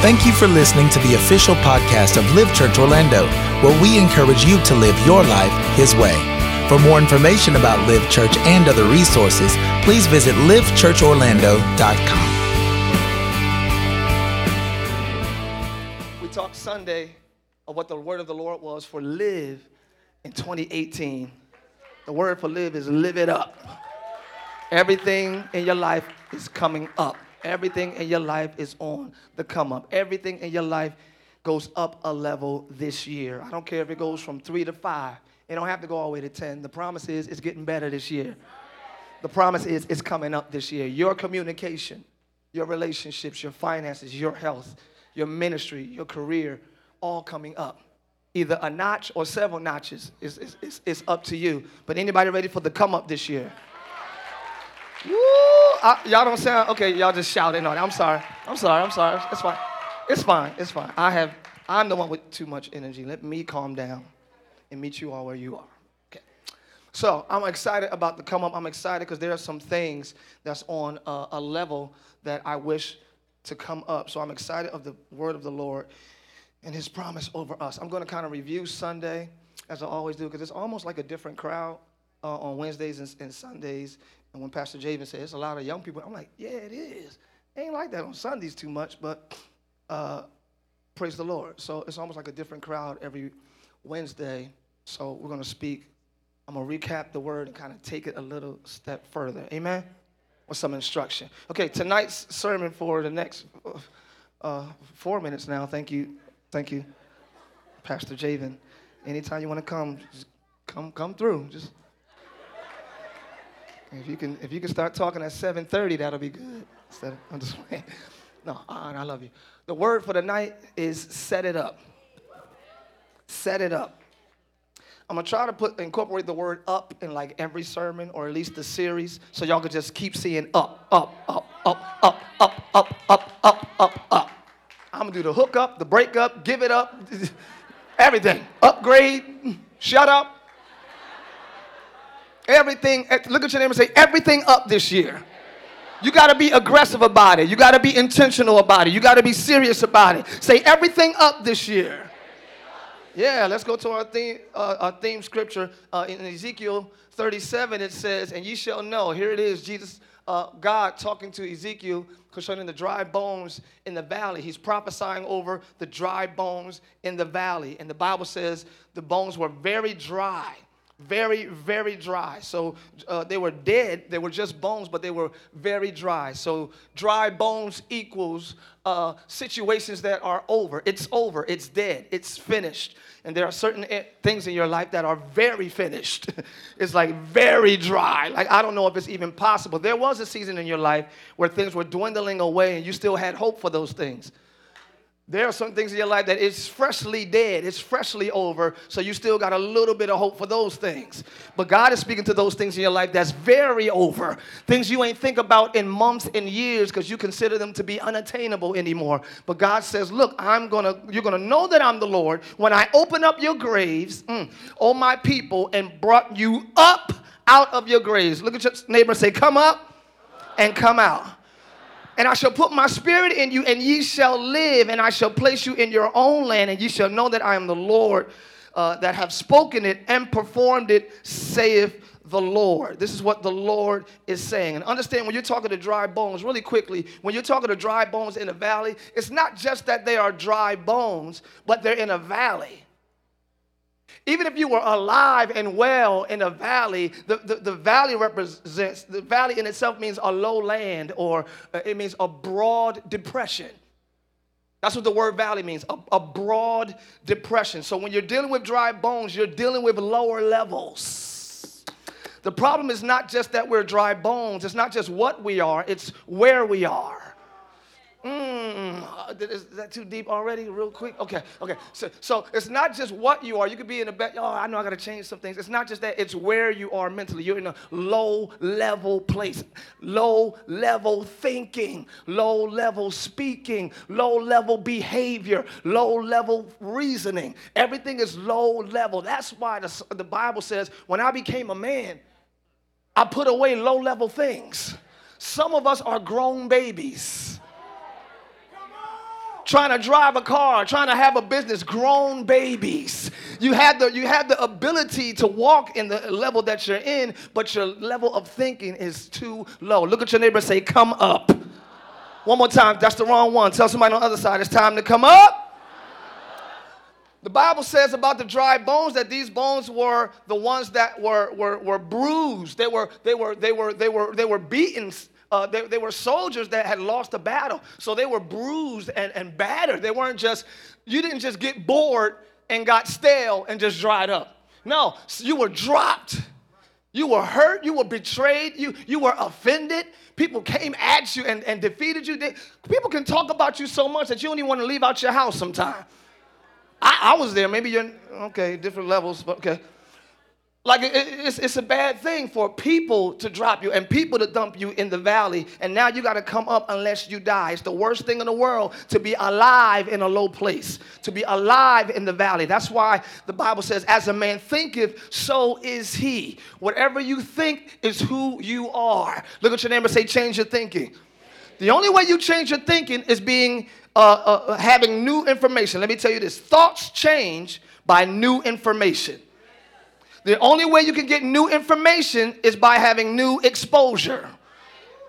Thank you for listening to the official podcast of Live Church Orlando, where we encourage you to live your life His way. For more information about Live Church and other resources, please visit livechurchorlando.com. We talked Sunday of what the word of the Lord was for live in 2018. The word for live is live it up. Everything in your life is coming up. Everything in your life is on the come up. Everything in your life goes up a level this year. I don't care if it goes from three to five. It don't have to go all the way to 10. The promise is it's getting better this year. The promise is it's coming up this year. Your communication, your relationships, your finances, your health, your ministry, your career, all coming up. Either a notch or several notches. It's, it's, it's, up to you. But anybody ready for the come up this year? Woo! I, y'all don't sound okay. Y'all just shouting on it. I'm sorry. I'm sorry. I'm sorry. It's fine. It's fine. It's fine. I have. I'm the one with too much energy. Let me calm down and meet you all where you are. Okay. So I'm excited about the come up. I'm excited because there are some things that's on a, a level that I wish to come up. So I'm excited of the word of the Lord and His promise over us. I'm going to kind of review Sunday as I always do because it's almost like a different crowd uh, on Wednesdays and, and Sundays. And when Pastor Javen said it's a lot of young people, I'm like, yeah, it is. Ain't like that on Sundays too much, but uh, praise the Lord. So it's almost like a different crowd every Wednesday. So we're going to speak. I'm going to recap the word and kind of take it a little step further. Amen? With some instruction. Okay, tonight's sermon for the next uh, four minutes now. Thank you. Thank you, Pastor Javen. Anytime you want to come, just come, come through. Just if you can, if you can start talking at 7:30, that'll be good. Instead I'm just playing. No, I love you. The word for the night is set it up. Set it up. I'm gonna try to put incorporate the word up in like every sermon or at least the series, so y'all could just keep seeing up, up, up, up, up, up, up, up, up, up, up. I'm gonna do the hook up, the break up, give it up, everything. Upgrade, shut up, everything. Look at your name and say, everything up this year. You got to be aggressive about it. You got to be intentional about it. You got to be serious about it. Say everything up this year. Yeah, let's go to our theme, uh, our theme scripture uh, in Ezekiel 37. It says, "And ye shall know." Here it is, Jesus, uh, God talking to Ezekiel concerning the dry bones in the valley. He's prophesying over the dry bones in the valley, and the Bible says the bones were very dry very, very dry. So uh, they were dead. They were just bones, but they were very dry. So dry bones equals uh, situations that are over. It's over. It's dead. It's finished. And there are certain eh, things in your life that are very finished. it's like very dry. Like I don't know if it's even possible. There was a season in your life where things were dwindling away and you still had hope for those things. There are some things in your life that is freshly dead, it's freshly over, so you still got a little bit of hope for those things. But God is speaking to those things in your life that's very over. Things you ain't think about in months and years because you consider them to be unattainable anymore. But God says, Look, I'm gonna, you're gonna know that I'm the Lord when I open up your graves, mm, oh my people, and brought you up out of your graves. Look at your neighbor and say, Come up and come out. And I shall put my spirit in you, and ye shall live, and I shall place you in your own land, and ye shall know that I am the Lord uh, that have spoken it and performed it, saith the Lord. This is what the Lord is saying. And understand when you're talking to dry bones, really quickly, when you're talking to dry bones in a valley, it's not just that they are dry bones, but they're in a valley. Even if you were alive and well in a valley, the, the, the, valley represents, the valley in itself means a low land or uh, it means a broad depression. That's what the word valley means a, a broad depression. So when you're dealing with dry bones, you're dealing with lower levels. The problem is not just that we're dry bones, it's not just what we are, it's where we are. Mm, uh, is that too deep already? Real quick? Okay, okay. So, so it's not just what you are. You could be in a bed. Oh, I know I got to change some things. It's not just that. It's where you are mentally. You're in a low level place, low level thinking, low level speaking, low level behavior, low level reasoning. Everything is low level. That's why the, the Bible says, when I became a man, I put away low level things. Some of us are grown babies trying to drive a car, trying to have a business, grown babies. You have the you have the ability to walk in the level that you're in, but your level of thinking is too low. Look at your neighbor and say, "Come up." One more time. That's the wrong one. Tell somebody on the other side, it's time to come up. The Bible says about the dry bones that these bones were the ones that were, were, were bruised. They were, they were, they were, they were, they were beaten. Uh, they, they were soldiers that had lost a battle. So they were bruised and, and battered. They weren't just, you didn't just get bored and got stale and just dried up. No, you were dropped. You were hurt. You were betrayed. You, you were offended. People came at you and, and defeated you. They, people can talk about you so much that you don't even want to leave out your house sometimes. I, I was there. Maybe you're, okay, different levels, but okay. Like it, it's, it's a bad thing for people to drop you and people to dump you in the valley, and now you got to come up unless you die. It's the worst thing in the world to be alive in a low place, to be alive in the valley. That's why the Bible says, As a man thinketh, so is he. Whatever you think is who you are. Look at your neighbor say, Change your thinking. The only way you change your thinking is being uh, uh, having new information. Let me tell you this thoughts change by new information. The only way you can get new information is by having new exposure.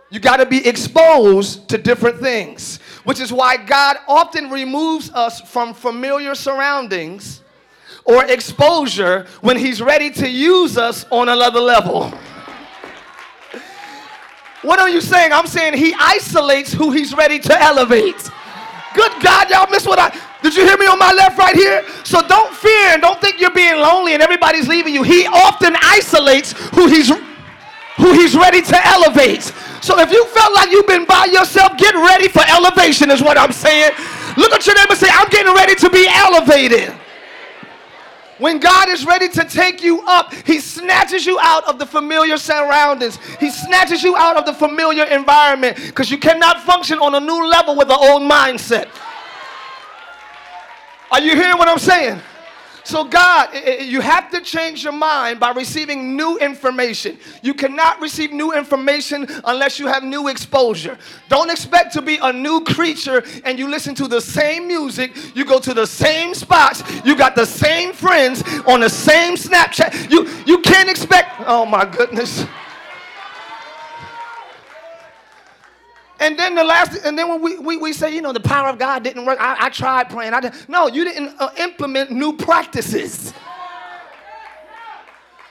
You got to be exposed to different things, which is why God often removes us from familiar surroundings or exposure when He's ready to use us on another level. What are you saying? I'm saying He isolates who He's ready to elevate. Good God, y'all miss what I. Did you hear me on my left right here? So don't fear and don't think you're being lonely and everybody's leaving you. He often isolates who he's who he's ready to elevate. So if you felt like you've been by yourself, get ready for elevation is what I'm saying. Look at your neighbor and say, I'm getting ready to be elevated. When God is ready to take you up, He snatches you out of the familiar surroundings. He snatches you out of the familiar environment because you cannot function on a new level with an old mindset. Are you hearing what I'm saying? So, God, you have to change your mind by receiving new information. You cannot receive new information unless you have new exposure. Don't expect to be a new creature and you listen to the same music, you go to the same spots, you got the same friends on the same Snapchat. You, you can't expect, oh my goodness. And then the last, and then when we, we, we say, you know, the power of God didn't work. I, I tried praying. I didn't. No, you didn't uh, implement new practices.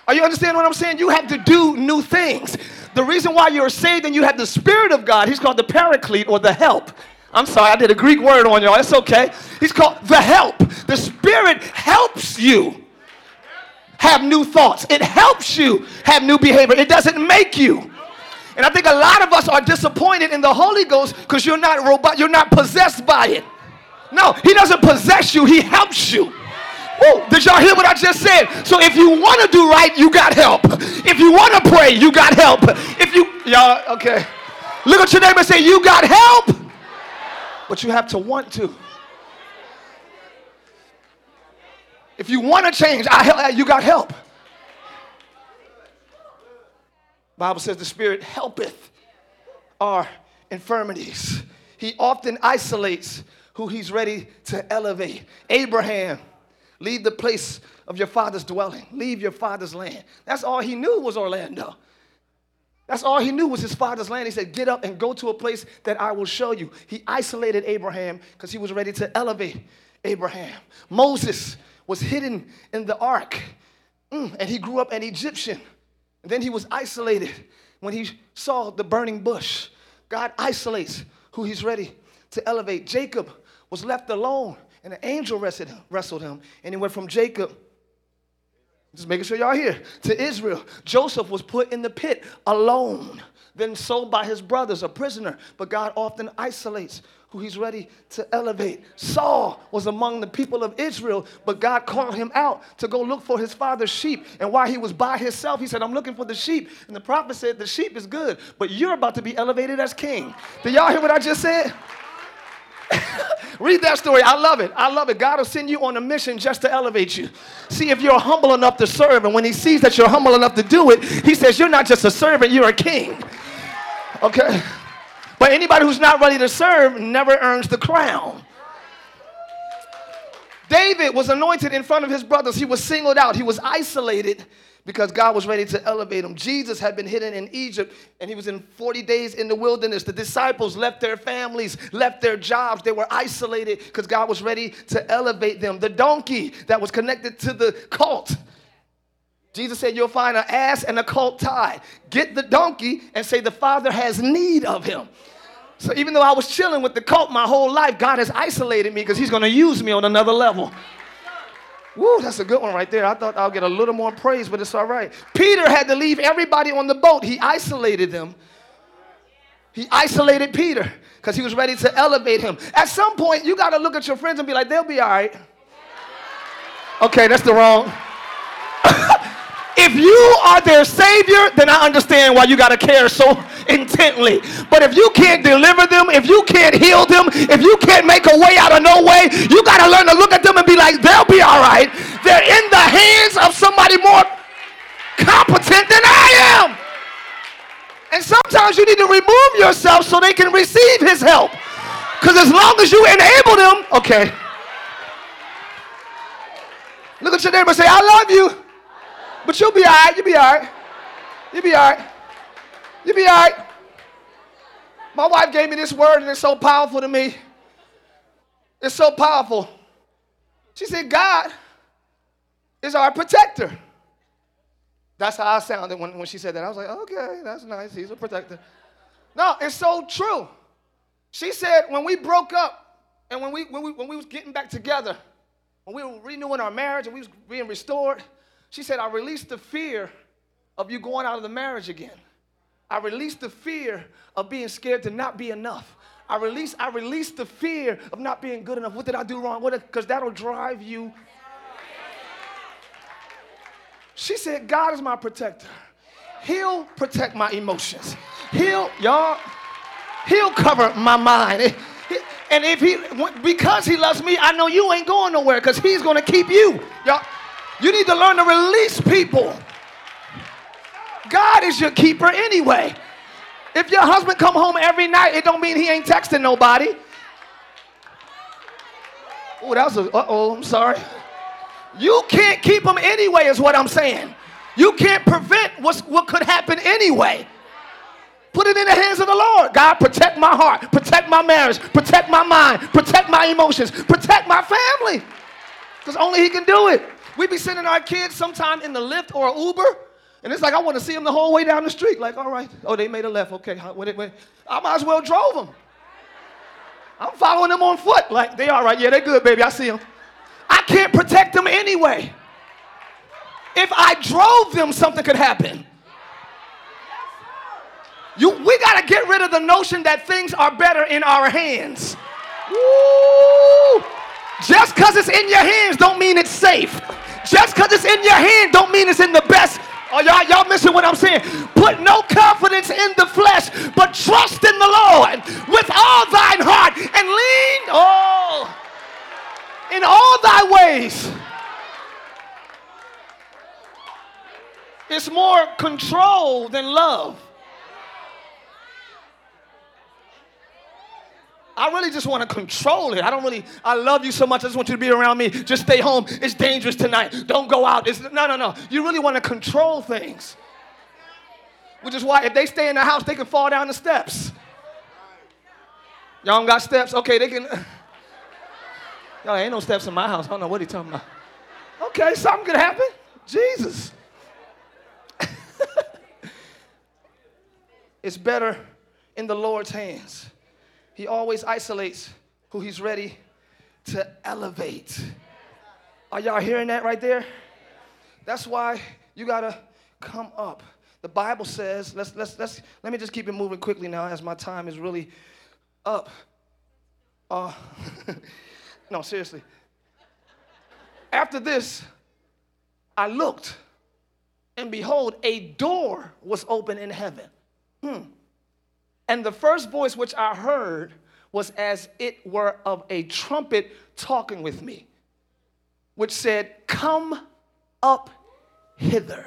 Are you understanding what I'm saying? You have to do new things. The reason why you're saved and you have the Spirit of God, He's called the Paraclete or the help. I'm sorry, I did a Greek word on y'all. It's okay. He's called the help. The Spirit helps you have new thoughts. It helps you have new behavior. It doesn't make you. And I think a lot of us are disappointed in the Holy Ghost because you're not robot, you're not possessed by it. No, he doesn't possess you, he helps you. Woo, did y'all hear what I just said? So if you want to do right, you got help. If you want to pray, you got help. If you y'all okay. Look at your neighbor and say, You got help. But you have to want to. If you want to change, I, you got help. Bible says the Spirit helpeth our infirmities. He often isolates who he's ready to elevate. Abraham, leave the place of your father's dwelling, leave your father's land. That's all he knew was Orlando. That's all he knew was his father's land. He said, Get up and go to a place that I will show you. He isolated Abraham because he was ready to elevate Abraham. Moses was hidden in the ark, mm, and he grew up an Egyptian. And then he was isolated when he saw the burning bush. God isolates who he's ready to elevate. Jacob was left alone, and an angel wrestled him, and he went from Jacob, just making sure y'all here, to Israel. Joseph was put in the pit alone, then sold by his brothers, a prisoner. But God often isolates who he's ready to elevate. Saul was among the people of Israel, but God called him out to go look for his father's sheep. And while he was by himself, he said, I'm looking for the sheep. And the prophet said, The sheep is good, but you're about to be elevated as king. Did y'all hear what I just said? Read that story. I love it. I love it. God will send you on a mission just to elevate you. See if you're humble enough to serve. And when he sees that you're humble enough to do it, he says, You're not just a servant, you're a king. Okay? But anybody who's not ready to serve never earns the crown. David was anointed in front of his brothers. He was singled out, he was isolated because God was ready to elevate him. Jesus had been hidden in Egypt and he was in 40 days in the wilderness. The disciples left their families, left their jobs. They were isolated because God was ready to elevate them. The donkey that was connected to the cult. Jesus said, You'll find an ass and a colt tied. Get the donkey and say, The Father has need of him. So even though I was chilling with the cult my whole life, God has isolated me because He's going to use me on another level. Woo, that's a good one right there. I thought I'll get a little more praise, but it's all right. Peter had to leave everybody on the boat. He isolated them. He isolated Peter because he was ready to elevate him. At some point, you got to look at your friends and be like, they'll be all right. Okay, that's the wrong. If you are their savior, then I understand why you got to care so intently. But if you can't deliver them, if you can't heal them, if you can't make a way out of no way, you got to learn to look at them and be like, they'll be all right. They're in the hands of somebody more competent than I am. And sometimes you need to remove yourself so they can receive his help. Because as long as you enable them, okay. Look at your neighbor and say, I love you. But you'll be all right. You'll be all right. You'll be all right. You'll be all right. My wife gave me this word, and it's so powerful to me. It's so powerful. She said, God is our protector. That's how I sounded when, when she said that. I was like, okay, that's nice. He's a protector. No, it's so true. She said when we broke up and when we, when we, when we was getting back together, when we were renewing our marriage and we was being restored, she said, I released the fear of you going out of the marriage again. I released the fear of being scared to not be enough. I released, I released the fear of not being good enough. What did I do wrong? Because that'll drive you. She said, God is my protector. He'll protect my emotions. He'll, y'all, he'll cover my mind. And if he, because he loves me, I know you ain't going nowhere because he's going to keep you. Y'all, you need to learn to release people. God is your keeper anyway. If your husband come home every night, it don't mean he ain't texting nobody. Oh, that was a, uh-oh, I'm sorry. You can't keep him anyway is what I'm saying. You can't prevent what's, what could happen anyway. Put it in the hands of the Lord. God, protect my heart, protect my marriage, protect my mind, protect my emotions, protect my family. Because only he can do it. We be sending our kids sometime in the Lyft or Uber, and it's like I want to see them the whole way down the street. Like, all right, oh, they made a left. Okay, wait, wait. I might as well drove them. I'm following them on foot. Like, they all right. Yeah, they good, baby. I see them. I can't protect them anyway. If I drove them, something could happen. You, we got to get rid of the notion that things are better in our hands. Woo! Just because it's in your hands don't mean it's safe. Just because it's in your hand don't mean it's in the best. Oh, y'all, y'all missing what I'm saying? Put no confidence in the flesh, but trust in the Lord with all thine heart and lean, oh, in all thy ways. It's more control than love. I really just want to control it. I don't really, I love you so much. I just want you to be around me. Just stay home. It's dangerous tonight. Don't go out. It's, no, no, no. You really want to control things. Which is why if they stay in the house, they can fall down the steps. Y'all don't got steps? Okay, they can. Y'all ain't no steps in my house. I don't know what he talking about. Okay, something could happen. Jesus. it's better in the Lord's hands. He always isolates who he's ready to elevate. Are y'all hearing that right there? That's why you gotta come up. The Bible says, let's let's let's let me just keep it moving quickly now as my time is really up. Uh no, seriously. After this, I looked, and behold, a door was open in heaven. Hmm. And the first voice which I heard was as it were of a trumpet talking with me, which said, Come up hither.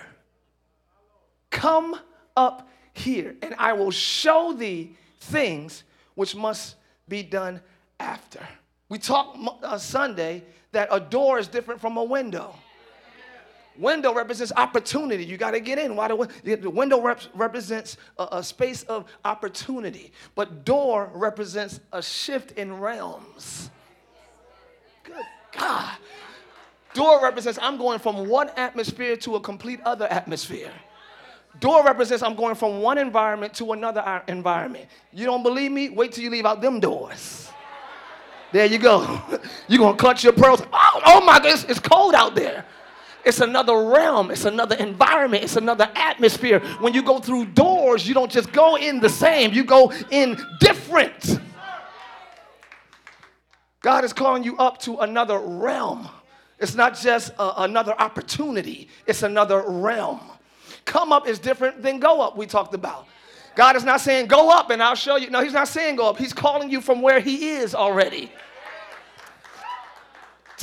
Come up here, and I will show thee things which must be done after We talked uh, Sunday that a door is different from a window. Window represents opportunity. You got to get in. Why the, the window rep- represents a, a space of opportunity, but door represents a shift in realms. Good God. Door represents I'm going from one atmosphere to a complete other atmosphere. Door represents I'm going from one environment to another uh, environment. You don't believe me? Wait till you leave out them doors. There you go. You're going to clutch your pearls. Oh, oh my goodness, it's cold out there. It's another realm, it's another environment, it's another atmosphere. When you go through doors, you don't just go in the same, you go in different. God is calling you up to another realm. It's not just a, another opportunity, it's another realm. Come up is different than go up, we talked about. God is not saying go up and I'll show you. No, He's not saying go up. He's calling you from where He is already.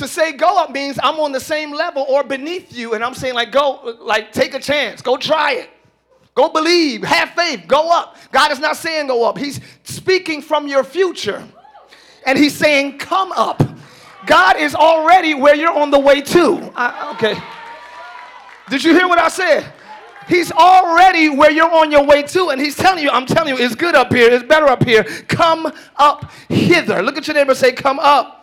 To say go up means I'm on the same level or beneath you, and I'm saying, like, go, like, take a chance, go try it. Go believe, have faith, go up. God is not saying go up, He's speaking from your future. And He's saying, come up. God is already where you're on the way to. I, okay. Did you hear what I said? He's already where you're on your way to, and he's telling you, I'm telling you, it's good up here, it's better up here. Come up hither. Look at your neighbor say, Come up.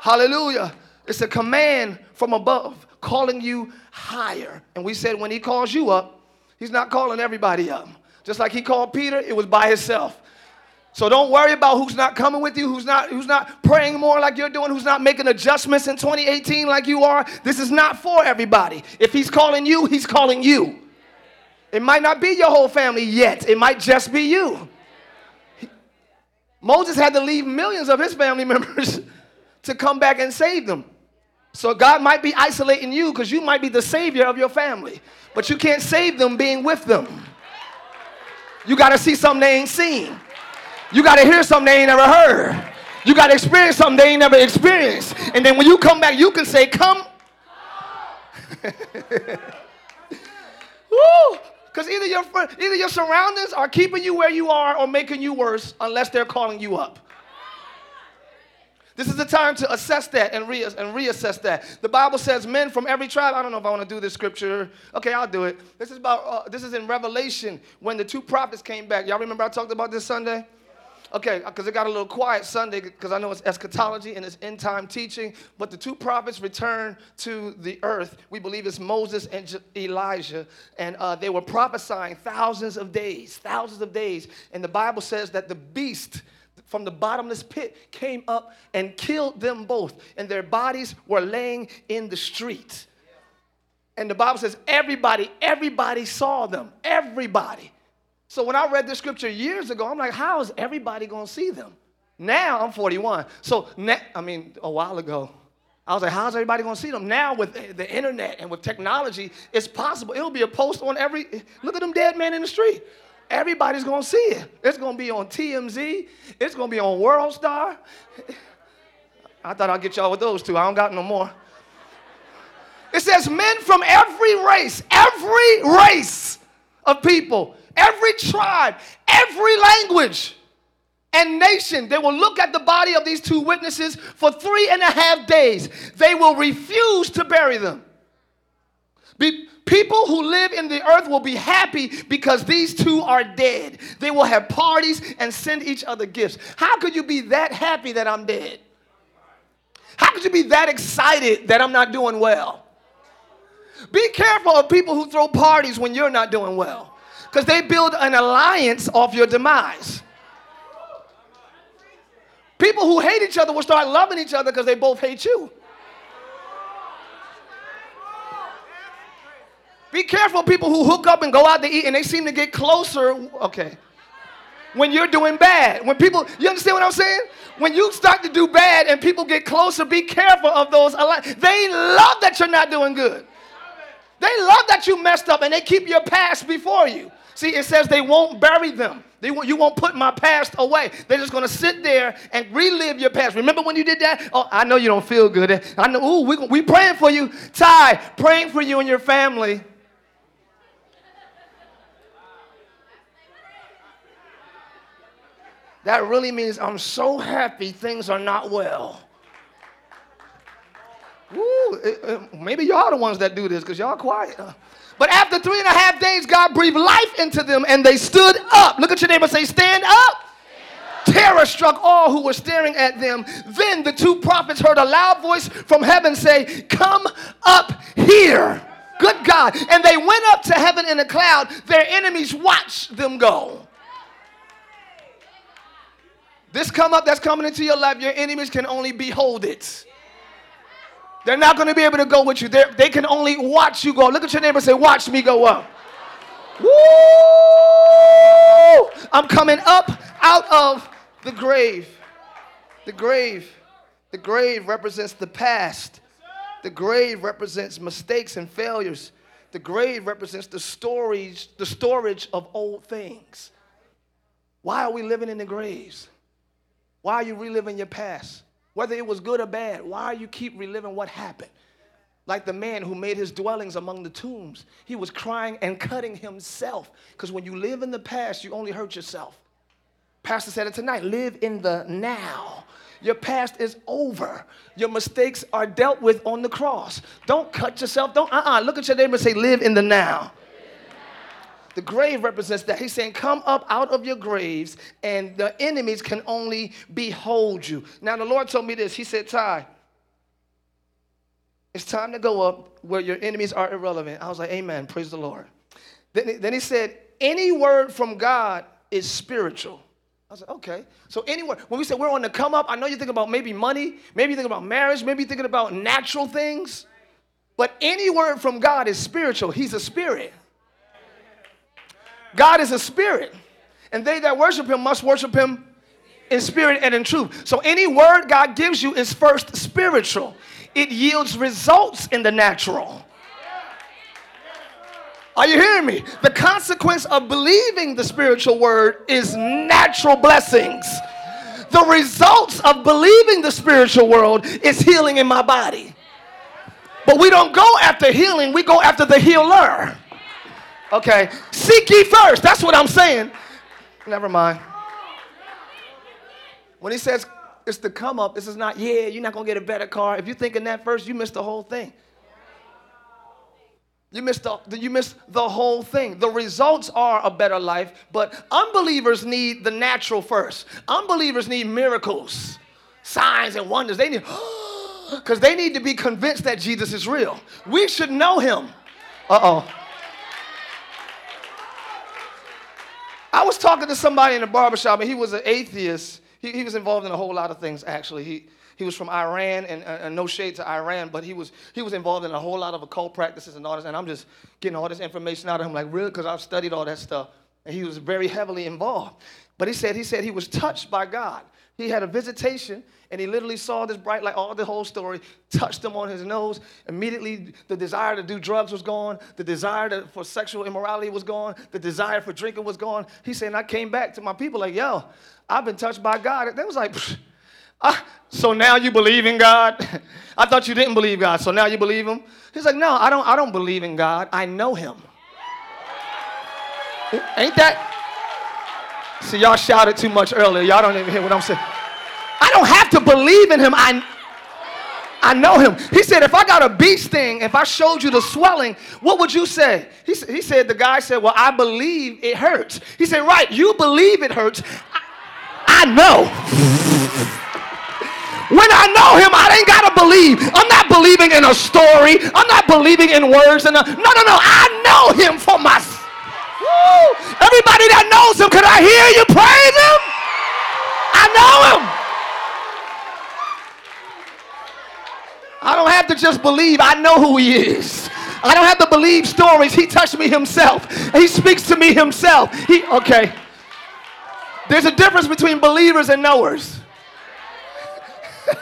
Hallelujah. It's a command from above calling you higher. And we said when he calls you up, he's not calling everybody up. Just like he called Peter, it was by himself. So don't worry about who's not coming with you, who's not who's not praying more like you're doing, who's not making adjustments in 2018 like you are. This is not for everybody. If he's calling you, he's calling you. It might not be your whole family yet. It might just be you. Moses had to leave millions of his family members to come back and save them. So God might be isolating you because you might be the savior of your family, but you can't save them being with them. You got to see something they ain't seen. You got to hear something they ain't never heard. You got to experience something they ain't never experienced. And then when you come back, you can say, Come. Woo! Because either your, either your surroundings are keeping you where you are or making you worse unless they're calling you up. This is the time to assess that and, and reassess that. The Bible says men from every tribe. I don't know if I want to do this scripture. Okay, I'll do it. This is about. Uh, this is in Revelation when the two prophets came back. Y'all remember I talked about this Sunday? Okay, because it got a little quiet Sunday because I know it's eschatology and it's end time teaching. But the two prophets returned to the earth. We believe it's Moses and Elijah. And uh, they were prophesying thousands of days, thousands of days. And the Bible says that the beast from the bottomless pit came up and killed them both, and their bodies were laying in the street. And the Bible says everybody, everybody saw them. Everybody. So when I read this scripture years ago, I'm like, how is everybody going to see them? Now I'm 41. So, I mean, a while ago, I was like, how's everybody going to see them? Now with the internet and with technology, it's possible. It'll be a post on every, look at them dead men in the street. Everybody's gonna see it. It's gonna be on TMZ. It's gonna be on World Star. I thought I'd get y'all with those two. I don't got no more. It says men from every race, every race of people, every tribe, every language and nation. They will look at the body of these two witnesses for three and a half days. They will refuse to bury them. Be, People who live in the earth will be happy because these two are dead. They will have parties and send each other gifts. How could you be that happy that I'm dead? How could you be that excited that I'm not doing well? Be careful of people who throw parties when you're not doing well because they build an alliance off your demise. People who hate each other will start loving each other because they both hate you. Be careful people who hook up and go out to eat and they seem to get closer. Okay. When you're doing bad. When people, you understand what I'm saying? When you start to do bad and people get closer, be careful of those. They love that you're not doing good. They love that you messed up and they keep your past before you. See, it says they won't bury them. They, you won't put my past away. They're just going to sit there and relive your past. Remember when you did that? Oh, I know you don't feel good. I know. Ooh, we we praying for you, Tye. Praying for you and your family. That really means I'm so happy things are not well. Woo, it, it, maybe y'all the ones that do this because y'all quiet. But after three and a half days, God breathed life into them and they stood up. Look at your neighbor and say, Stand up. Terror struck all who were staring at them. Then the two prophets heard a loud voice from heaven say, Come up here. Good God. And they went up to heaven in a cloud. Their enemies watched them go. This come up that's coming into your life, your enemies can only behold it. They're not going to be able to go with you. They're, they can only watch you go. Look at your neighbor and say, Watch me go up. Woo! I'm coming up out of the grave. The grave. The grave represents the past. The grave represents mistakes and failures. The grave represents the storage, the storage of old things. Why are we living in the graves? Why are you reliving your past? Whether it was good or bad, why you keep reliving what happened? Like the man who made his dwellings among the tombs. He was crying and cutting himself. Because when you live in the past, you only hurt yourself. Pastor said it tonight live in the now. Your past is over. Your mistakes are dealt with on the cross. Don't cut yourself. Don't, uh uh-uh. uh. Look at your neighbor and say, live in the now. The grave represents that. He's saying, Come up out of your graves, and the enemies can only behold you. Now, the Lord told me this. He said, Tye, it's time to go up where your enemies are irrelevant. I was like, Amen. Praise the Lord. Then, then he said, Any word from God is spiritual. I was like, okay. So anywhere, when we say we're on the come up, I know you're thinking about maybe money, maybe you're thinking about marriage, maybe you're thinking about natural things. But any word from God is spiritual. He's a spirit. God is a spirit, and they that worship him must worship him in spirit and in truth. So any word God gives you is first spiritual, it yields results in the natural. Are you hearing me? The consequence of believing the spiritual word is natural blessings. The results of believing the spiritual world is healing in my body. But we don't go after healing, we go after the healer. Okay, seek ye first. That's what I'm saying. Never mind. When he says it's the come up, this is not, yeah, you're not gonna get a better car. If you're thinking that first, you missed the whole thing. You missed the, you missed the whole thing. The results are a better life, but unbelievers need the natural first. Unbelievers need miracles, signs, and wonders. They need, because they need to be convinced that Jesus is real. We should know him. Uh oh. I was talking to somebody in a barbershop, and he was an atheist. He, he was involved in a whole lot of things, actually. He, he was from Iran, and, no shade to Iran, but he was, he was involved in a whole lot of occult practices and all this. And I'm just getting all this information out of him, like, really? Because I've studied all that stuff. And he was very heavily involved. But he said, he said he was touched by God. He had a visitation and he literally saw this bright light, all the whole story, touched him on his nose. Immediately, the desire to do drugs was gone. The desire to, for sexual immorality was gone. The desire for drinking was gone. He said, I came back to my people like, yo, I've been touched by God. They was like, ah, so now you believe in God? I thought you didn't believe God, so now you believe him? He's like, no, I don't, I don't believe in God. I know him. Ain't that? See, y'all shouted too much earlier. Y'all don't even hear what I'm saying. I don't have to believe in him. I, I know him. He said, if I got a bee sting, if I showed you the swelling, what would you say? He, he said, the guy said, well, I believe it hurts. He said, right, you believe it hurts. I, I know. When I know him, I ain't got to believe. I'm not believing in a story. I'm not believing in words. And a, no, no, no. I know him for myself. Everybody that knows him, can I hear you praise him? I know him. I don't have to just believe, I know who he is. I don't have to believe stories. He touched me himself. He speaks to me himself. He okay. There's a difference between believers and knowers.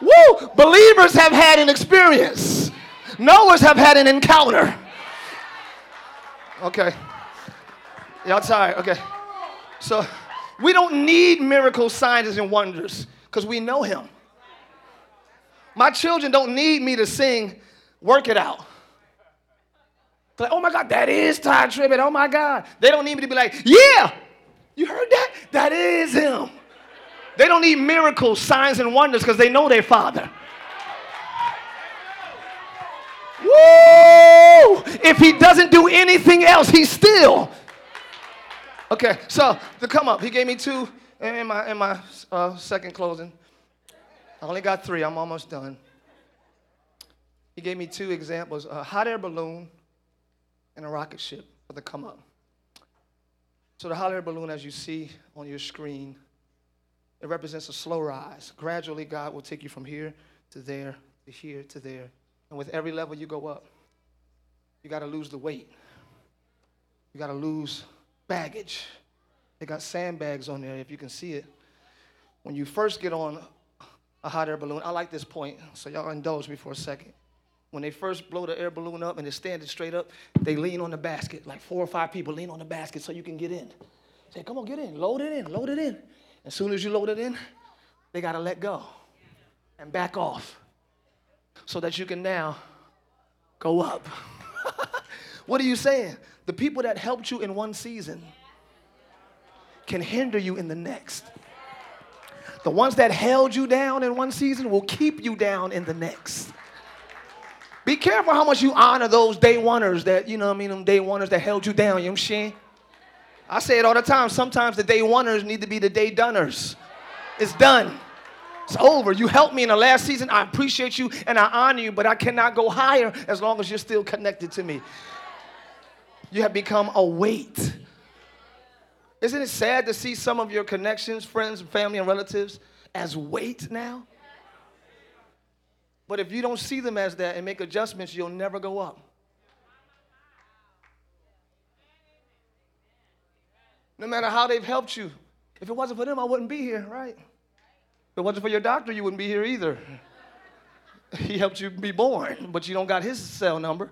Woo! Believers have had an experience. Knowers have had an encounter. Okay. Y'all tired? Okay. So we don't need miracles, signs, and wonders because we know Him. My children don't need me to sing, work it out. They're like, oh my God, that is Tye Tribbett. Oh my God. They don't need me to be like, yeah, you heard that? That is Him. They don't need miracles, signs, and wonders because they know their Father. Woo! If he doesn't do anything else, he's still. Okay, so to come up, he gave me two in my, in my uh, second closing. I only got three, I'm almost done. He gave me two examples a hot air balloon and a rocket ship for the come up. So, the hot air balloon, as you see on your screen, it represents a slow rise. Gradually, God will take you from here to there, to here, to there. And with every level you go up, you got to lose the weight. You got to lose baggage. They got sandbags on there, if you can see it. When you first get on a hot air balloon, I like this point, so y'all indulge me for a second. When they first blow the air balloon up and it's standing straight up, they lean on the basket. Like four or five people lean on the basket so you can get in. Say, come on, get in. Load it in. Load it in. As soon as you load it in, they got to let go and back off so that you can now go up. what are you saying? The people that helped you in one season can hinder you in the next. The ones that held you down in one season will keep you down in the next. Be careful how much you honor those day oneers that, you know I mean, them day oneers that held you down, you know what I'm saying? I say it all the time. Sometimes the day oneers need to be the day doners. It's done. It's over. You helped me in the last season. I appreciate you and I honor you, but I cannot go higher as long as you're still connected to me. You have become a weight. Isn't it sad to see some of your connections, friends, family, and relatives as weight now? But if you don't see them as that and make adjustments, you'll never go up. No matter how they've helped you. If it wasn't for them, I wouldn't be here, right? If it wasn't for your doctor, you wouldn't be here either. He helped you be born, but you don't got his cell number.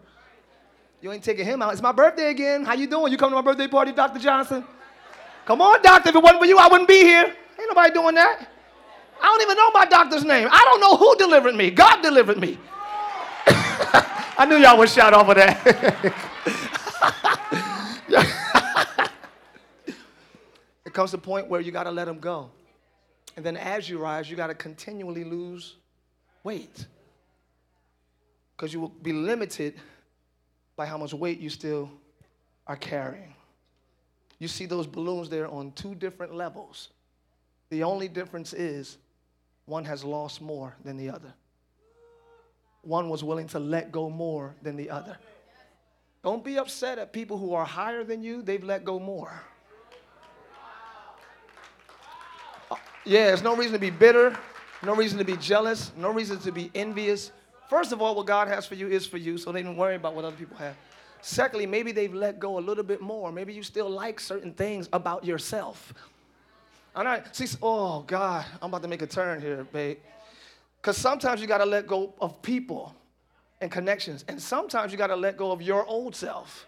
You ain't taking him out. It's my birthday again. How you doing? You come to my birthday party, Dr. Johnson? Come on, doctor. If it wasn't for you, I wouldn't be here. Ain't nobody doing that. I don't even know my doctor's name. I don't know who delivered me. God delivered me. I knew y'all would shout off of that. it comes to a point where you got to let them go. And then as you rise, you got to continually lose weight. Because you will be limited by how much weight you still are carrying. You see those balloons there on two different levels. The only difference is one has lost more than the other. One was willing to let go more than the other. Don't be upset at people who are higher than you, they've let go more. Yeah, there's no reason to be bitter, no reason to be jealous, no reason to be envious. First of all, what God has for you is for you, so they don't worry about what other people have. Secondly, maybe they've let go a little bit more. Maybe you still like certain things about yourself. All right, see, oh God, I'm about to make a turn here, babe. Because sometimes you got to let go of people and connections, and sometimes you got to let go of your old self.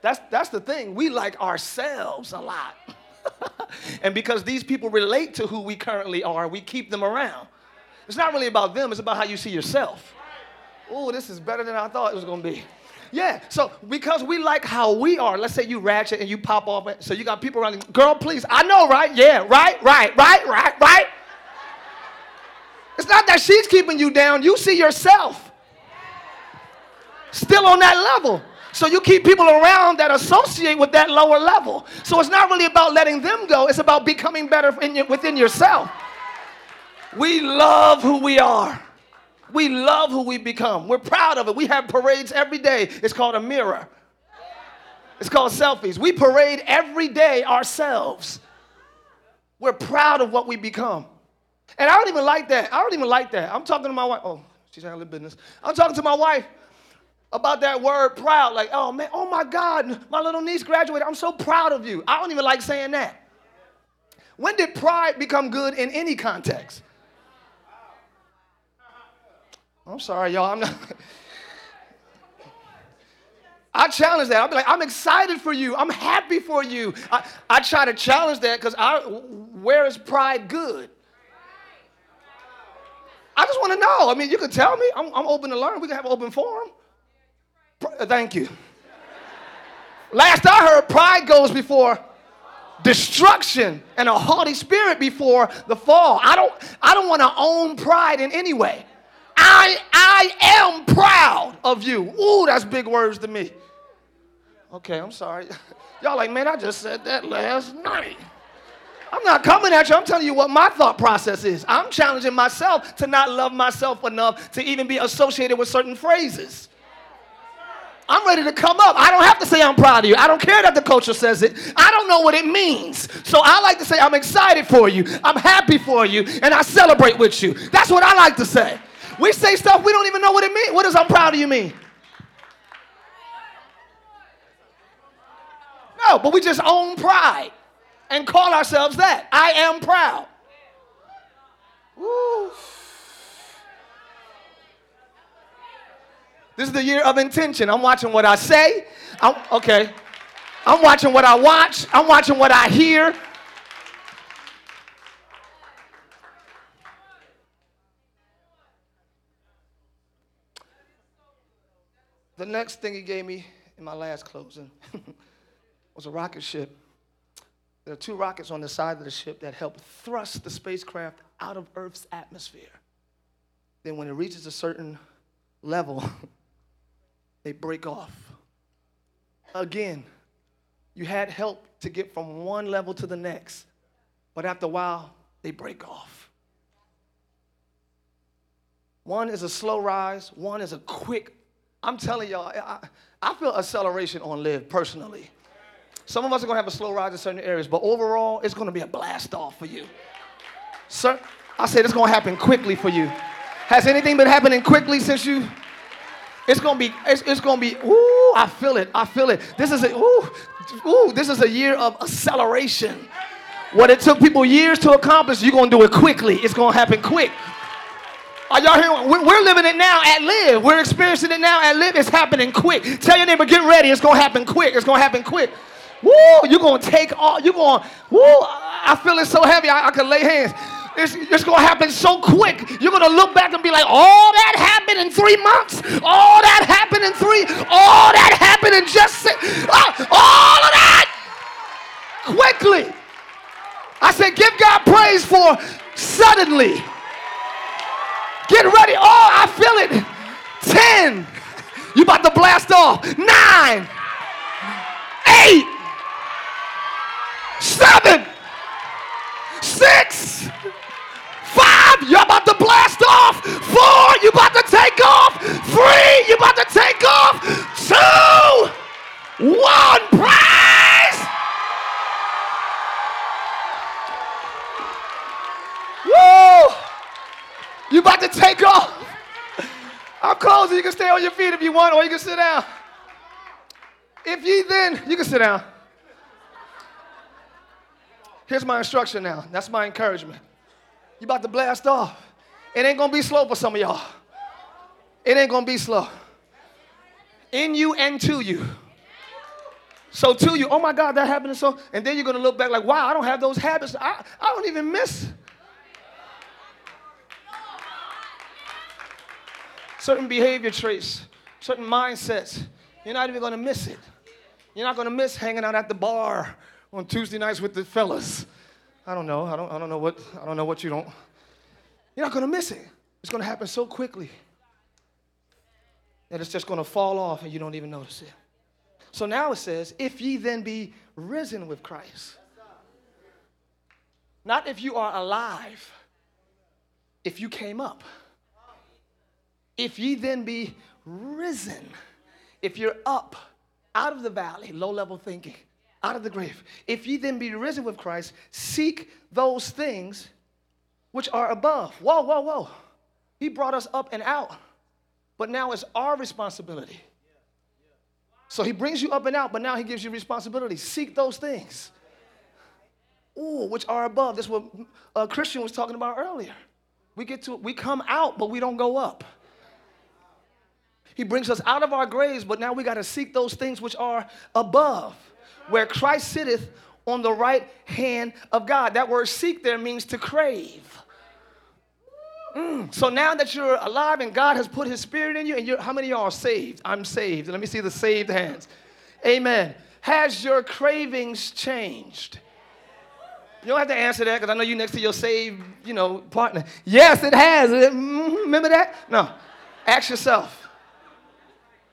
That's, that's the thing. We like ourselves a lot. and because these people relate to who we currently are, we keep them around. It's not really about them, it's about how you see yourself. Oh, this is better than I thought it was to be. Yeah, so because we like how we are, let's say you ratchet and you pop off, so you got people around, girl, please, I know, right? Yeah, right, right, right, right, right. It's not that she's keeping you down, you see yourself still on that level. So you keep people around that associate with that lower level. So it's not really about letting them go, it's about becoming better your, within yourself. We love who we are. We love who we become. We're proud of it. We have parades every day. It's called a mirror. It's called selfies. We parade every day ourselves. We're proud of what we become. And I don't even like that. I don't even like that. I'm talking to my wife. Oh, she's handling business. I'm talking to my wife about that word proud. Like, oh man, oh my God, my little niece graduated. I'm so proud of you. I don't even like saying that. When did pride become good in any context? I'm sorry, y'all. I'm not. I challenge that. I'll be like, I'm excited for you. I'm happy for you. I, I try to challenge that because I where is pride good? I just want to know. I mean, you can tell me. I'm, I'm open to learn. We can have an open forum. Thank you. Last I heard, pride goes before destruction and a haughty spirit before the fall. I don't, I don't want to own pride in any way. I, I am proud of you. Ooh, that's big words to me. Okay, I'm sorry. Y'all like, man, I just said that last night. I'm not coming at you. I'm telling you what my thought process is. I'm challenging myself to not love myself enough to even be associated with certain phrases. I'm ready to come up. I don't have to say I'm proud of you. I don't care that the culture says it. I don't know what it means. So I like to say I'm excited for you. I'm happy for you. And I celebrate with you. That's what I like to say. We say stuff we don't even know what it means. What does I'm proud of you mean? No, but we just own pride and call ourselves that. I am proud. Woo. This is the year of intention. I'm watching what I say. I'm, okay. I'm watching what I watch. I'm watching what I hear. The next thing he gave me in my last closing was a rocket ship. There are two rockets on the side of the ship that help thrust the spacecraft out of Earth's atmosphere. Then, when it reaches a certain level, they break off. Again, you had help to get from one level to the next, but after a while, they break off. One is a slow rise, one is a quick. I'm telling y'all, I, I feel acceleration on live personally. Some of us are to have a slow rise in certain areas, but overall, it's to be a blast off for you. Sir, I said it's to happen quickly for you. Has anything been happening quickly since you? It's gonna be, it's, it's gonna be, ooh, I feel it, I feel it. This is a, ooh, ooh, this is a year of acceleration. What it took people years to accomplish, you're gonna do it quickly. It's gonna happen quick. Are y'all hearing? We're living it now at Live. We're experiencing it now at Live. It's happening quick. Tell your neighbor, get ready. It's gonna happen quick. It's gonna happen quick. Woo! You're gonna take all. You're gonna. Woo! I feel it so heavy. I, I can lay hands. It's, it's going to happen so quick. You're going to look back and be like, all that happened in three months. All that happened in three. All that happened in just six. Uh, all of that quickly. I said, give God praise for suddenly. Get ready. Oh, I feel it. Ten. You about to blast off. Nine. Eight. Seven. Six. Five, you're about to blast off. Four, you're about to take off. Three, you're about to take off. Two, one, praise. Woo! You about to take off. I'm closing. You can stay on your feet if you want, or you can sit down. If ye then, you can sit down. Here's my instruction now. That's my encouragement. You about to blast off. It ain't gonna be slow for some of y'all. It ain't gonna be slow. In you and to you. So to you, oh my God, that happened. So, and then you're gonna look back like, wow, I don't have those habits. I, I don't even miss certain behavior traits, certain mindsets. You're not even gonna miss it. You're not gonna miss hanging out at the bar on Tuesday nights with the fellas. I don't know. I don't, I don't know what I don't know what you don't. You're not gonna miss it. It's gonna happen so quickly that it's just gonna fall off and you don't even notice it. So now it says, if ye then be risen with Christ. Not if you are alive, if you came up. If ye then be risen, if you're up out of the valley, low level thinking, out of the grave. If ye then be risen with Christ, seek those things which are above. Whoa, whoa, whoa. He brought us up and out, but now it's our responsibility. So he brings you up and out, but now he gives you responsibility. Seek those things. Ooh, which are above. That's what a uh, Christian was talking about earlier. We get to we come out, but we don't go up. He brings us out of our graves, but now we got to seek those things which are above where Christ sitteth on the right hand of God. That word seek there means to crave. Mm. So now that you're alive and God has put his spirit in you, and how many of y'all are saved? I'm saved. Let me see the saved hands. Amen. Has your cravings changed? You don't have to answer that because I know you next to your saved, you know, partner. Yes, it has. Mm-hmm. Remember that? No. Ask yourself,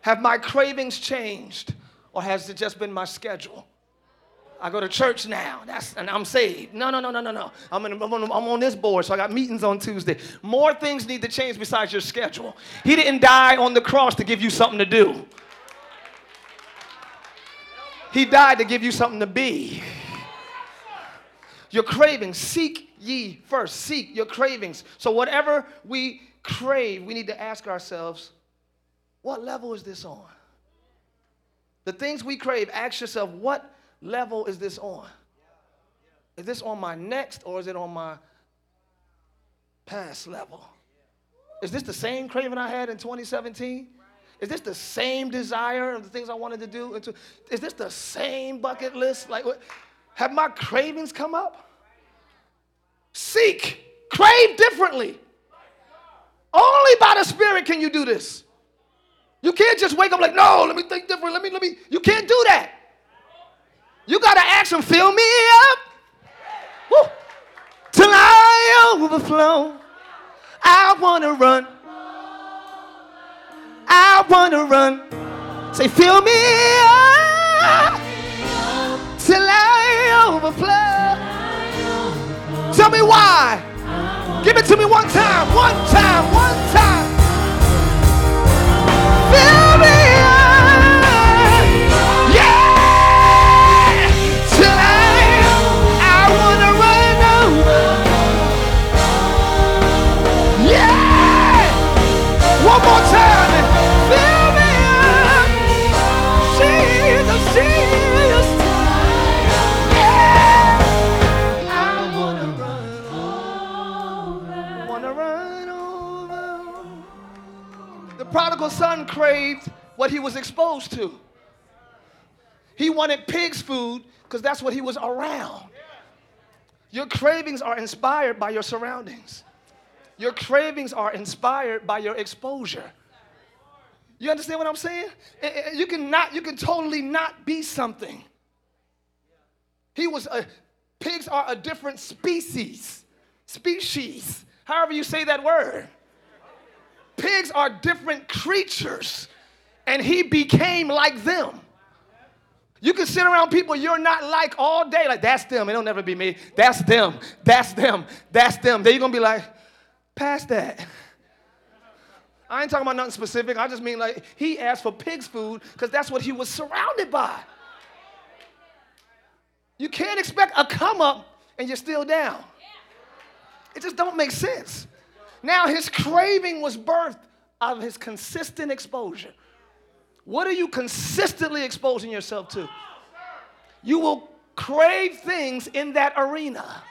have my cravings changed or has it just been my schedule? I go to church now. That's and I'm saved. No, no, no, no, no, no. I'm, in, I'm, on, I'm on this board, so I got meetings on Tuesday. More things need to change besides your schedule. He didn't die on the cross to give you something to do. He died to give you something to be. Your cravings, seek ye first. Seek your cravings. So whatever we crave, we need to ask ourselves, what level is this on? The things we crave, ask yourself, what level is this on? Is this on my next or is it on my past level? Is this the same craving I had in 2017? Is this the same desire of the things I wanted to do? Is this the same bucket list? Like, what? have my cravings come up? Seek, crave differently. Only by the Spirit can you do this. You can't just wake up like, no, let me think different. Let me, let me. You can't do that. You got to ask him, fill me up Woo. till I overflow. I want to run. I want to run. Say, fill me up till I overflow. Tell me why. Give it to me one time, one time, one time. Fill because that's what he was around. Your cravings are inspired by your surroundings. Your cravings are inspired by your exposure. You understand what I'm saying? You can not, you can totally not be something. He was a, pigs are a different species. Species. However you say that word. Pigs are different creatures, and he became like them. You can sit around people you're not like all day, like, that's them. It'll never be me. That's them. That's them. That's them. Then you're going to be like, past that. I ain't talking about nothing specific. I just mean like he asked for pig's food because that's what he was surrounded by. You can't expect a come up and you're still down. It just don't make sense. Now his craving was birthed out of his consistent exposure. What are you consistently exposing yourself to? You will crave things in that arena.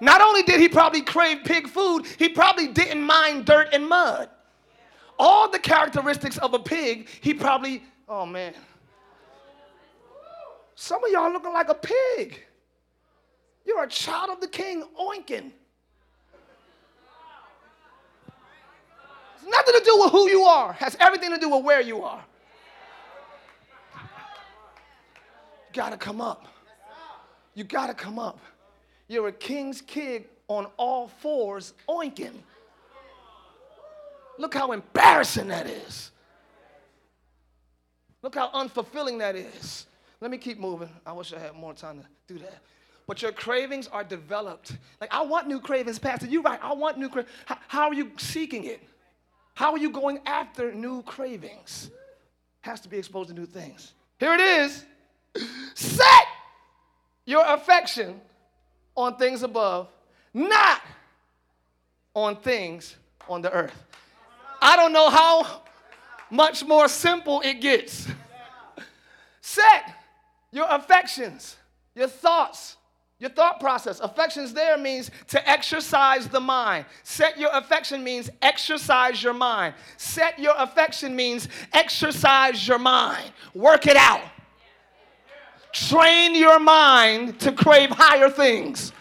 Not only did he probably crave pig food, he probably didn't mind dirt and mud. All the characteristics of a pig, he probably, oh man. Some of y'all looking like a pig. You're a child of the king, oinking. Nothing to do with who you are, has everything to do with where you are. You gotta come up. You gotta come up. You're a king's kid on all fours, oinking. Look how embarrassing that is. Look how unfulfilling that is. Let me keep moving. I wish I had more time to do that. But your cravings are developed. Like, I want new cravings, Pastor. You're right. I want new cravings. How, how are you seeking it? How are you going after new cravings? Has to be exposed to new things. Here it is. Set your affection on things above, not on things on the earth. I don't know how much more simple it gets. Set your affections, your thoughts, your thought process. Affections there means to exercise the mind. Set your affection means exercise your mind. Set your affection means exercise your mind. Work it out. Train your mind to crave higher things.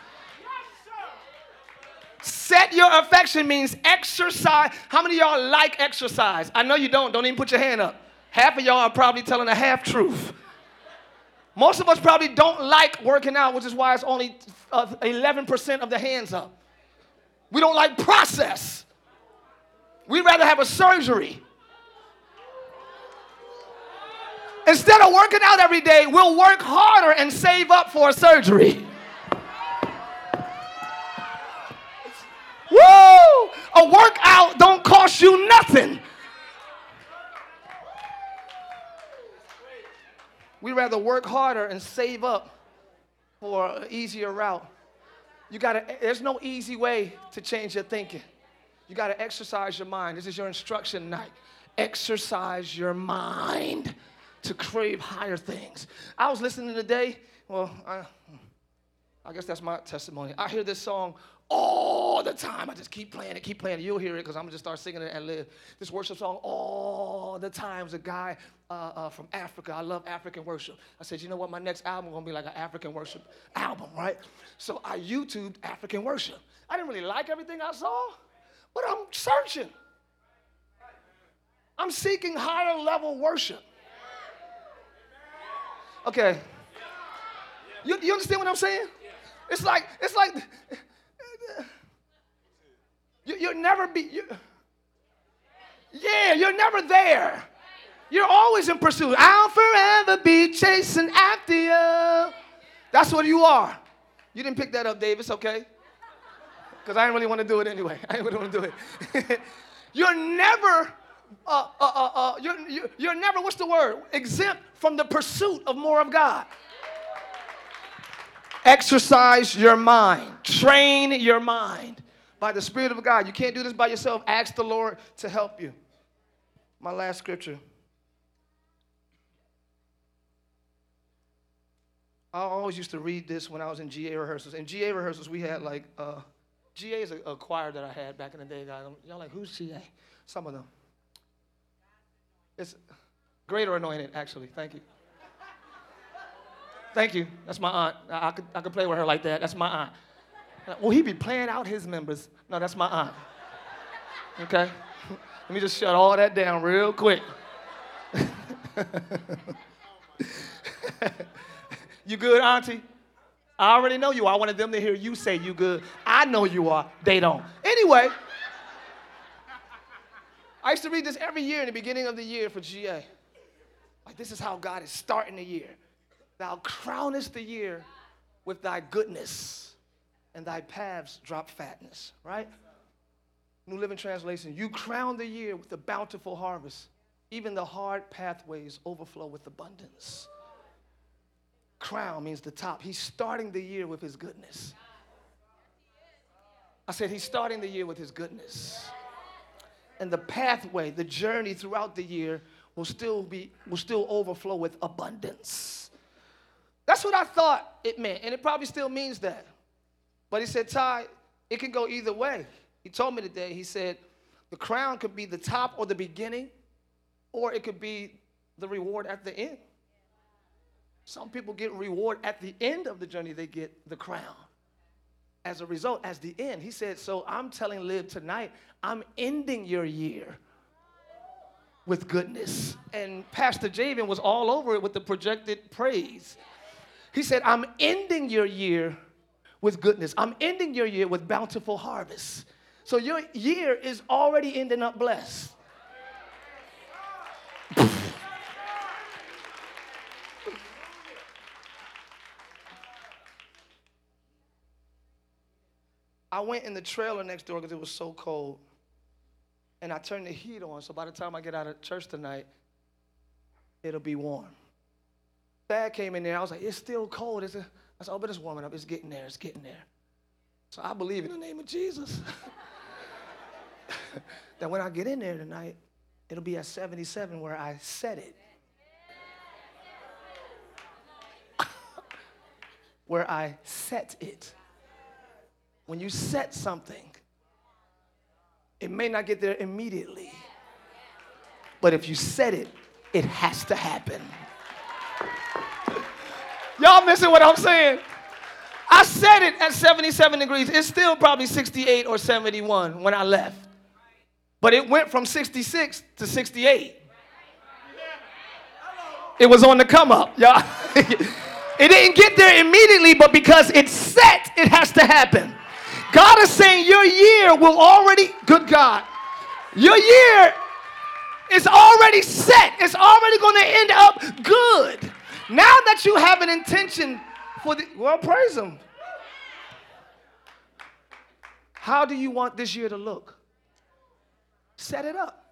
Set your affection means exercise. How many of y'all like exercise? I know you don't. Don't even put your hand up. Half of y'all are probably telling a half truth. Most of us probably don't like working out, which is why it's only uh, 11% of the hands up. We don't like process. We'd rather have a surgery. Instead of working out every day, we'll work harder and save up for a surgery. Woo! A workout don't cost you nothing. We rather work harder and save up for an easier route. You gotta, there's no easy way to change your thinking. You gotta exercise your mind. This is your instruction night. Exercise your mind to crave higher things. I was listening today, well, I, I guess that's my testimony. I hear this song all the time. I just keep playing it, keep playing it. You'll hear it because I'm gonna just start singing it and live. This worship song all the time. There's a guy uh, uh, from Africa. I love African worship. I said, you know what? My next album gonna be like an African worship album, right? So I YouTubed African worship. I didn't really like everything I saw, but I'm searching. I'm seeking higher level worship. Okay. You, you understand what I'm saying? It's like, it's like, you, you'll never be, you, yeah, you're never there. You're always in pursuit. I'll forever be chasing after you. That's what you are. You didn't pick that up, Dave. It's okay. Because I didn't really want to do it anyway. I didn't really want to do it. you're never, uh, uh, uh, uh, you're, you're never, what's the word? Exempt from the pursuit of more of God. Exercise your mind, train your mind by the Spirit of God. You can't do this by yourself. Ask the Lord to help you. My last scripture. I always used to read this when I was in GA rehearsals. In GA rehearsals, we had like, uh, GA is a, a, choir that I had back in the day. Y'all like, who's GA? Some of them. It's Greater Anointing, actually. Thank you. Thank you. That's my aunt. I, I, could, I could play with her like that. That's my aunt. Well, he be playing out his members. No, that's my aunt. Okay? Let me just shut all that down real quick. you good, Auntie? I already know you. I wanted them to hear you say you good. I know you are. They don't. Anyway, I used to read this every year in the beginning of the year for GA. Like, this is how God is starting the year. Thou crownest the year with thy goodness, and thy paths drop fatness, right? New Living Translation, you crown the year with a bountiful harvest. Even the hard pathways overflow with abundance. Crown means the top. He's starting the year with his goodness. I said, He's starting the year with his goodness. And the pathway, the journey throughout the year will still be, will still overflow with abundance. That's what I thought it meant, and it probably still means that. But he said, Tye, it can go either way. He told me today, he said, the crown could be the top or the beginning, or it could be the reward at the end. Some people get reward at the end of the journey, they get the crown. As a result, as the end, he said, So I'm telling Liv tonight, I'm ending your year with goodness. And Pastor Javen was all over it with the projected praise. He said, I'm ending your year with goodness. I'm ending your year with bountiful harvest. So your year is already ending up blessed. I went in the trailer next door because it was so cold. And I turned the heat on, so by the time I get out of church tonight, it'll be warm. Dad came in there. I was like, it's still cold. It's a, I said, oh, but it's warming up. It's getting there. It's getting there. So I believe in the name of Jesus that when I get in there tonight, it'll be at 77 where I set it. where I set it. When you set something, it may not get there immediately. But if you set it, it has to happen. Y'all missing what I'm saying? I said it at 77 degrees. It's still probably 68 or 71 when I left. But it went from 66 to 68. It was on the come up, y'all. it didn't get there immediately, but because it's set, it has to happen. God is saying your year will already, good God, your year is already set. It's already going to end up good. Now that you have an intention for the, well, praise Him. How do you want this year to look? Set it up.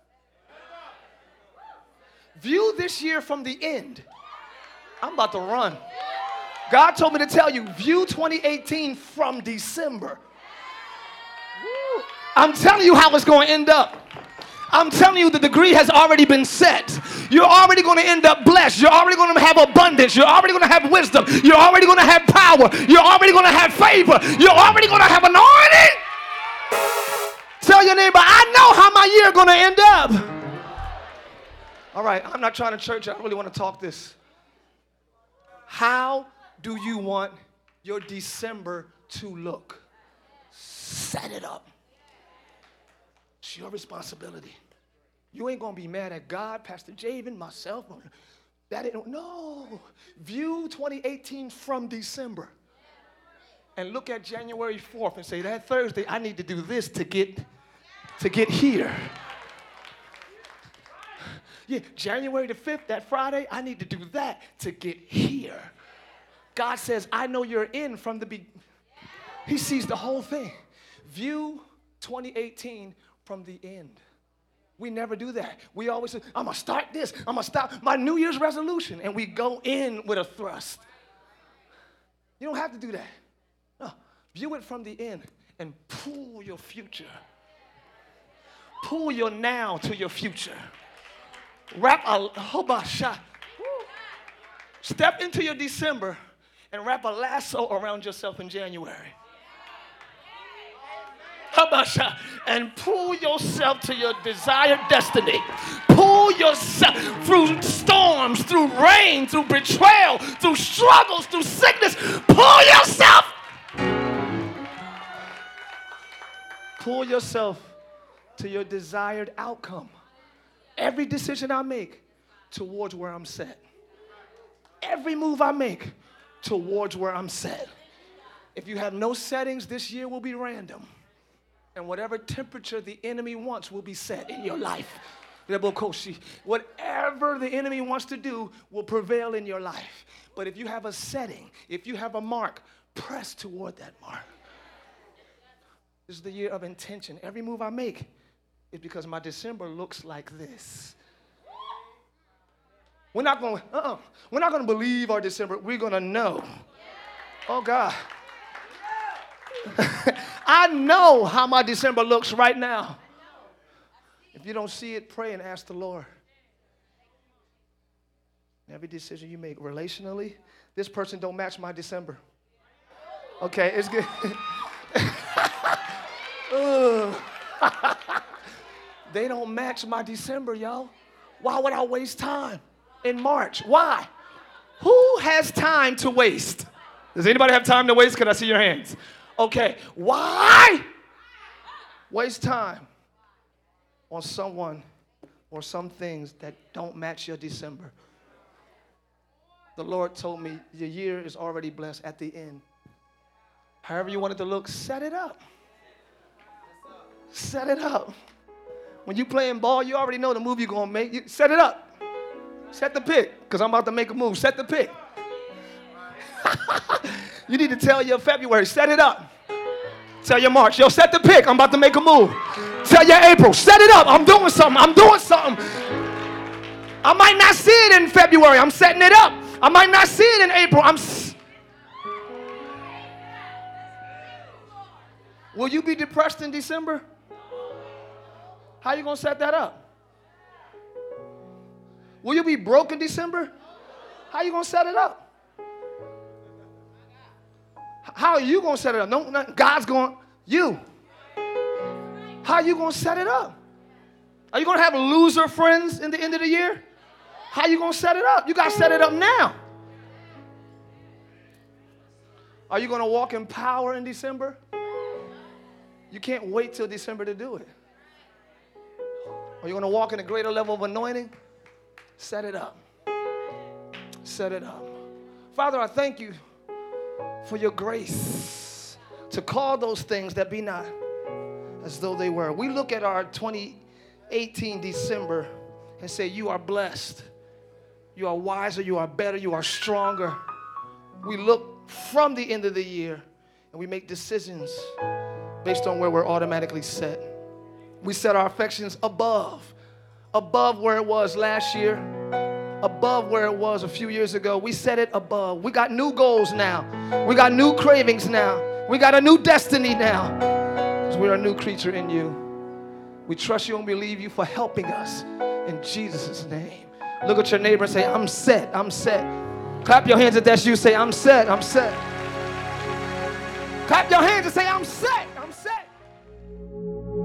View this year from the end. I'm about to run. God told me to tell you, view 2018 from December. I'm telling you how it's going to end up. I'm telling you, the degree has already been set. You're already going to end up blessed. You're already going to have abundance. You're already going to have wisdom. You're already going to have power. You're already going to have favor. You're already going to have anointing. Tell your neighbor, I know how my year going to end up. All right, I'm not trying to church. I really want to talk this. How do you want your December to look? Set it up. It's your responsibility. You ain't gonna be mad at God, Pastor Javen, myself. That ain't no. View 2018 from December. And look at January 4th and say, that Thursday, I need to do this to get to get here. Yeah, January the 5th, that Friday, I need to do that to get here. God says, I know you're in from the beginning. He sees the whole thing. View 2018 from the end. We never do that. We always say, I'm gonna start this, I'm gonna stop my New Year's resolution, and we go in with a thrust. You don't have to do that. No, view it from the end and pull your future. Pull your now to your future. Wrap a hoba shot. Step into your December and wrap a lasso around yourself in January. Habasha, and pull yourself to your desired destiny. Pull yourself through storms, through rain, through betrayal, through struggles, through sickness. Pull yourself. Pull yourself to your desired outcome every decision I make towards where I'm set. Every move I make towards where I'm set. If you have no settings, this year will be random. And whatever temperature the enemy wants will be set in your life. Whatever the enemy wants to do will prevail in your life. But if you have a setting, if you have a mark, press toward that mark. This is the year of intention. Every move I make is because my December looks like this. We're not going, uh-uh. We're not going to believe our December. We're going to know. Oh, God. I know how my December looks right now. If you don't see it, pray and ask the Lord. Every decision you make relationally, this person don't match my December. Okay, it's good. They don't match my December, y'all. Why would I waste time in March? Why? Who has time to waste? Does anybody have time to waste? Can I see your hands? Okay, why waste time on someone or some things that don't match your December? The Lord told me your year is already blessed at the end. However, you want it to look, set it up. Set it up. When you playing ball, you already know the move you're gonna make. You set it up. Set the pick, because I'm about to make a move. Set the pick. you need to tell your February, set it up. Tell your March, yo, set the pick. I'm about to make a move. Tell your April, set it up. I'm doing something. I'm doing something. I might not see it in February. I'm setting it up. I might not see it in April. I'm. S- Will you be depressed in December? How you to set that up? Will you be broke in December? How you to set it up? How are you going to set it up? No, no, God's going, you. How are you going to set it up? Are you going to have loser friends in the end of the year? How are you going to set it up? You got to set it up now. Are you going to walk in power in December? You can't wait till December to do it. Are you going to walk in a greater level of anointing? Set it up. set it up. Father, I thank you for your grace to call those things that be not as though they were. We look at our 2018 December and say, You are blessed. You are wiser. You are better. You are stronger. We look from the end of the year and we make decisions based on where we're automatically set. We set our affections above, above where it was last year, above where it was a few years ago. We set it above. We got new goals now. We got new cravings now. We got a new destiny now. Because we're a new creature in you. We trust you and believe you for helping us in Jesus' name. Look at your neighbor and say, I'm set, I'm set. Clap your hands if that's you. Say, I'm set, I'm set. Clap your hands and say, I'm set, I'm set.